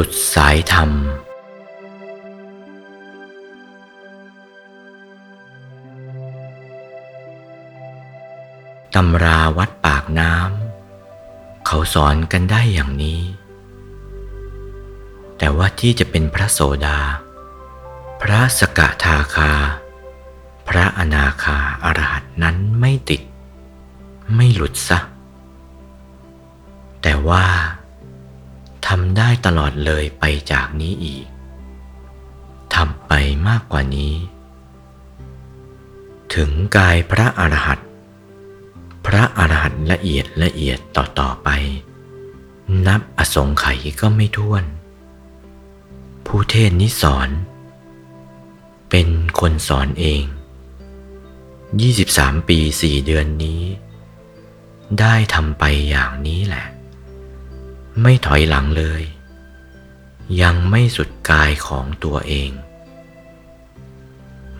สุดสายธรรม ตำราวัดปากน้ำ เขาสอนกันได้อย่างนี้ แต่ว่าที่จะเป็นพระโสดา พระสกทาคา พระอนาคาอรหัตนั้นไม่ติด ไม่หลุดซะ แต่ว่า ทำได้ตลอดเลยไปจากนี้อีก ทำไปมากกว่านี้ ถึงกายพระอรหันต์พระอรหันต์ละเอียดละเอียดต่อต่อไป นับอสงไขยก็ไม่ท้วน ผู้เทศนิสอน เป็นคนสอนเอง 23 ปีสี่เดือนนี้ ได้ทำไปอย่างนี้แหละ ไม่ถอยหลังเลย ยังไม่สุดกายของตัวเอง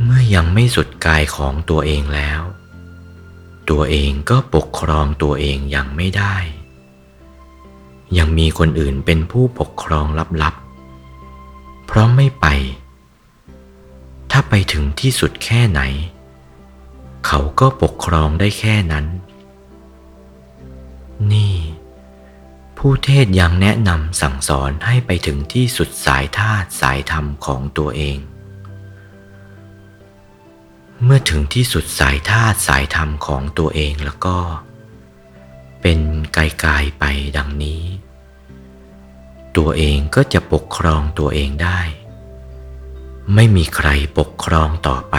เมื่อยังไม่สุดกายของตัวเองแล้ว ตัวเองก็ปกครองตัวเองยังไม่ได้ ยังมีคนอื่นเป็นผู้ปกครองลับๆ เพราะไม่ไป ถ้าไปถึงที่สุดแค่ไหน เขาก็ปกครองได้แค่นั้น นี่ ผู้เทศยังแนะนำสั่งสอนให้ไปถึงที่สุดสายธาตุสายธรรมของตัวเอง เมื่อถึงที่สุดสายธาตุสายธรรมของตัวเองแล้วก็ เป็นกายกายไปดังนี้ ตัวเองก็จะปกครองตัวเองได้ ไม่มีใครปกครองต่อไป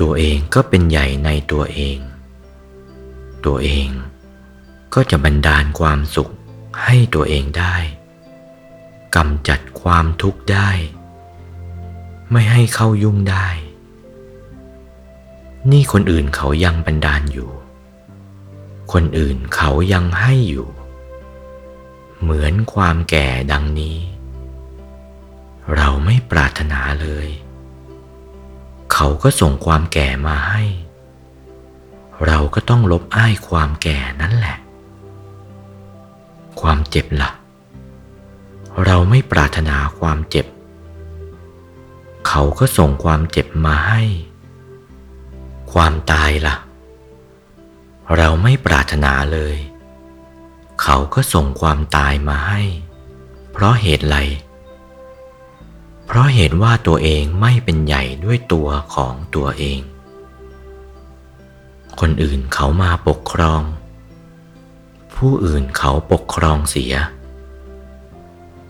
ตัวเองก็เป็นใหญ่ในตัวเอง ตัวเอง ก็จะบันดาลความสุขให้ตัวเองได้กำจัดความทุกข์ได้ ไม่ให้เข้ายุ่งได้ นี่คนอื่นเขายังบันดาลอยู่ คนอื่นเขายังให้อยู่ เหมือนความแก่ดังนี้ เราไม่ปรารถนาเลย เขาก็ส่งความแก่มาให้ เราก็ต้องลบอ้ายความแก่นั่นแหละ ความเจ็บละ่ะ เราไม่ปรารถนาความเจ็บ เขาก็ส่งความเจ็บมาให้ ความตายละ่ะ เราไม่ปรารถนาเลย เขาก็ส่งความตายมาให้ เพราะเหตุไร เพราะเหตุว่าตัวเองไม่เป็นใหญ่ด้วยตัวของตัวเอง คนอื่นเขามาปกครอง ผู้อื่นเขาปกครองเสีย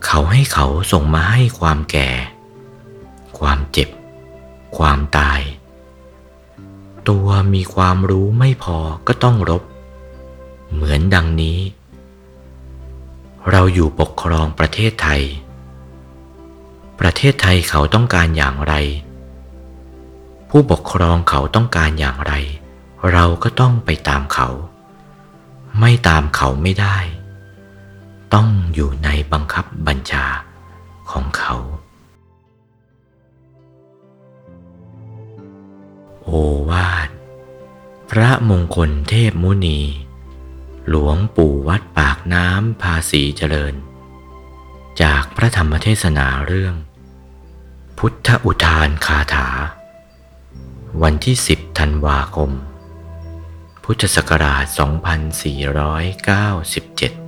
เขาให้เขาส่งมาให้ความแก่ ความเจ็บ ความตาย ตัวมีความรู้ไม่พอก็ต้องรบ เหมือนดังนี้ เราอยู่ปกครองประเทศไทย ประเทศไทยเขาต้องการอย่างไร ผู้ปกครองเขาต้องการอย่างไร เราก็ต้องไปตามเขา ไม่ตามเขาไม่ได้ ต้องอยู่ในบังคับบัญชาของเขา โอวาท พระมงคลเทพมุนี หลวงปู่วัดปากน้ำภาษีเจริญ จากพระธรรมเทศนาเรื่อง พุทธอุทานคาถา วันที่ 10 ธันวาคม พุทธศักราช 2497